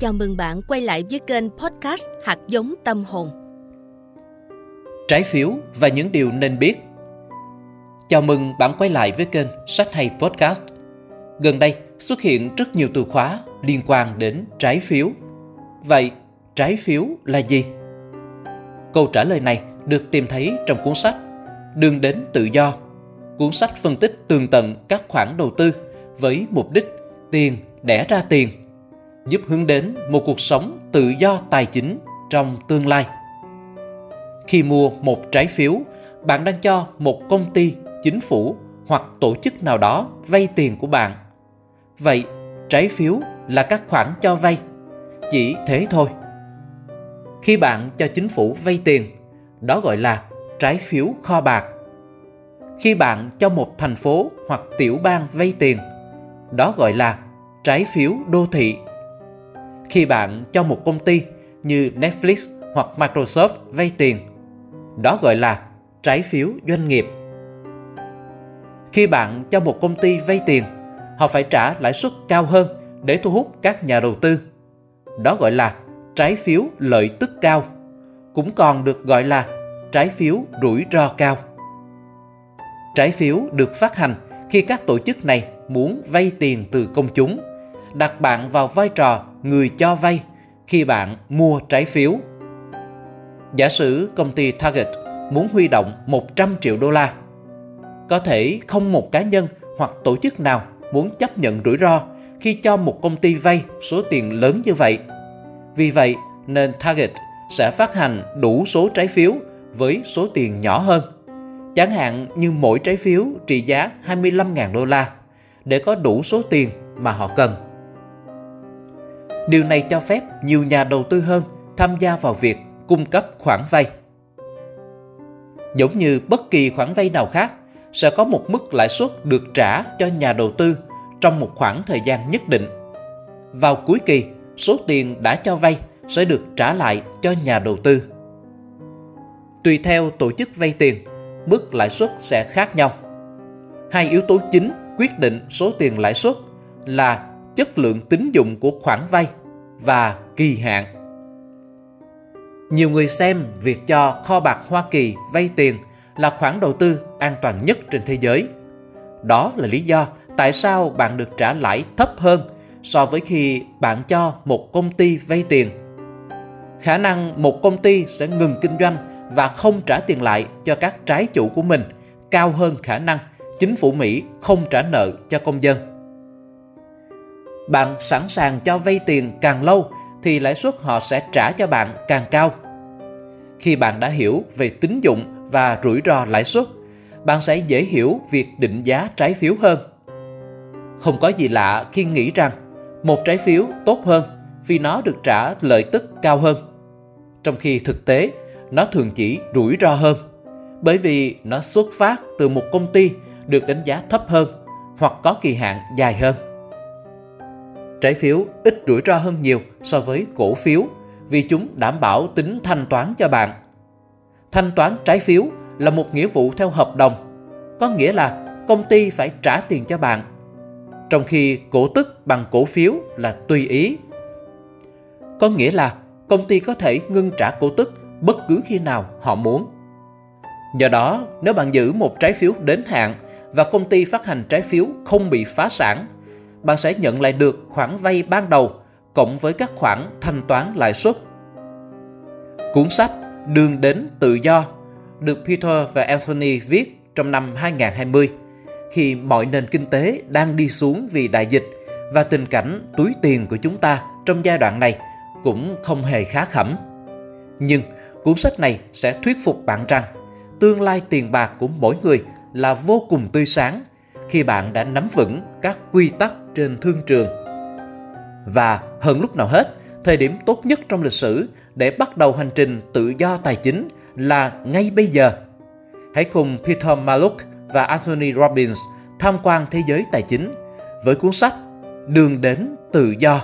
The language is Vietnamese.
Chào mừng bạn quay lại với kênh podcast Hạt giống tâm hồn. Trái phiếu và những điều nên biết. Chào mừng bạn quay lại với kênh Sách hay Podcast. Gần đây xuất hiện rất nhiều từ khóa liên quan đến trái phiếu. Vậy, trái phiếu là gì? Câu trả lời này được tìm thấy trong cuốn sách Đường đến tự do. Cuốn sách phân tích tường tận các khoản đầu tư với mục đích tiền đẻ ra tiền giúp hướng đến một cuộc sống tự do tài chính trong tương lai. Khi mua một trái phiếu, bạn đang cho một công ty, chính phủ hoặc tổ chức nào đó vay tiền của bạn. Vậy, trái phiếu là các khoản cho vay. Chỉ thế thôi. Khi bạn cho chính phủ vay tiền, đó gọi là trái phiếu kho bạc. Khi bạn cho một thành phố hoặc tiểu bang vay tiền, đó gọi là trái phiếu đô thị khi bạn cho một công ty như Netflix hoặc Microsoft vay tiền. Đó gọi là trái phiếu doanh nghiệp. Khi bạn cho một công ty vay tiền, họ phải trả lãi suất cao hơn để thu hút các nhà đầu tư. Đó gọi là trái phiếu lợi tức cao, cũng còn được gọi là trái phiếu rủi ro cao. Trái phiếu được phát hành khi các tổ chức này muốn vay tiền từ công chúng, đặt bạn vào vai trò người cho vay khi bạn mua trái phiếu. Giả sử công ty Target muốn huy động 100 triệu đô la. Có thể không một cá nhân hoặc tổ chức nào muốn chấp nhận rủi ro khi cho một công ty vay số tiền lớn như vậy. Vì vậy, nên Target sẽ phát hành đủ số trái phiếu với số tiền nhỏ hơn. Chẳng hạn như mỗi trái phiếu trị giá 25.000 đô la để có đủ số tiền mà họ cần. Điều này cho phép nhiều nhà đầu tư hơn tham gia vào việc cung cấp khoản vay. Giống như bất kỳ khoản vay nào khác, sẽ có một mức lãi suất được trả cho nhà đầu tư trong một khoảng thời gian nhất định. Vào cuối kỳ, số tiền đã cho vay sẽ được trả lại cho nhà đầu tư. Tùy theo tổ chức vay tiền, mức lãi suất sẽ khác nhau. Hai yếu tố chính quyết định số tiền lãi suất là chất lượng tín dụng của khoản vay và kỳ hạn. Nhiều người xem việc cho kho bạc Hoa Kỳ vay tiền là khoản đầu tư an toàn nhất trên thế giới. Đó là lý do tại sao bạn được trả lãi thấp hơn so với khi bạn cho một công ty vay tiền. Khả năng một công ty sẽ ngừng kinh doanh và không trả tiền lại cho các trái chủ của mình cao hơn khả năng chính phủ Mỹ không trả nợ cho công dân bạn sẵn sàng cho vay tiền càng lâu thì lãi suất họ sẽ trả cho bạn càng cao. Khi bạn đã hiểu về tín dụng và rủi ro lãi suất, bạn sẽ dễ hiểu việc định giá trái phiếu hơn. Không có gì lạ khi nghĩ rằng một trái phiếu tốt hơn vì nó được trả lợi tức cao hơn. Trong khi thực tế, nó thường chỉ rủi ro hơn bởi vì nó xuất phát từ một công ty được đánh giá thấp hơn hoặc có kỳ hạn dài hơn. Trái phiếu ít rủi ro hơn nhiều so với cổ phiếu vì chúng đảm bảo tính thanh toán cho bạn. Thanh toán trái phiếu là một nghĩa vụ theo hợp đồng, có nghĩa là công ty phải trả tiền cho bạn. Trong khi cổ tức bằng cổ phiếu là tùy ý. Có nghĩa là công ty có thể ngưng trả cổ tức bất cứ khi nào họ muốn. Do đó, nếu bạn giữ một trái phiếu đến hạn và công ty phát hành trái phiếu không bị phá sản bạn sẽ nhận lại được khoản vay ban đầu cộng với các khoản thanh toán lãi suất. Cuốn sách Đường đến tự do được Peter và Anthony viết trong năm 2020 khi mọi nền kinh tế đang đi xuống vì đại dịch và tình cảnh túi tiền của chúng ta trong giai đoạn này cũng không hề khá khẩm. Nhưng cuốn sách này sẽ thuyết phục bạn rằng tương lai tiền bạc của mỗi người là vô cùng tươi sáng khi bạn đã nắm vững các quy tắc trên thương trường. Và hơn lúc nào hết, thời điểm tốt nhất trong lịch sử để bắt đầu hành trình tự do tài chính là ngay bây giờ. Hãy cùng Peter Maluk và Anthony Robbins tham quan thế giới tài chính với cuốn sách Đường đến tự do.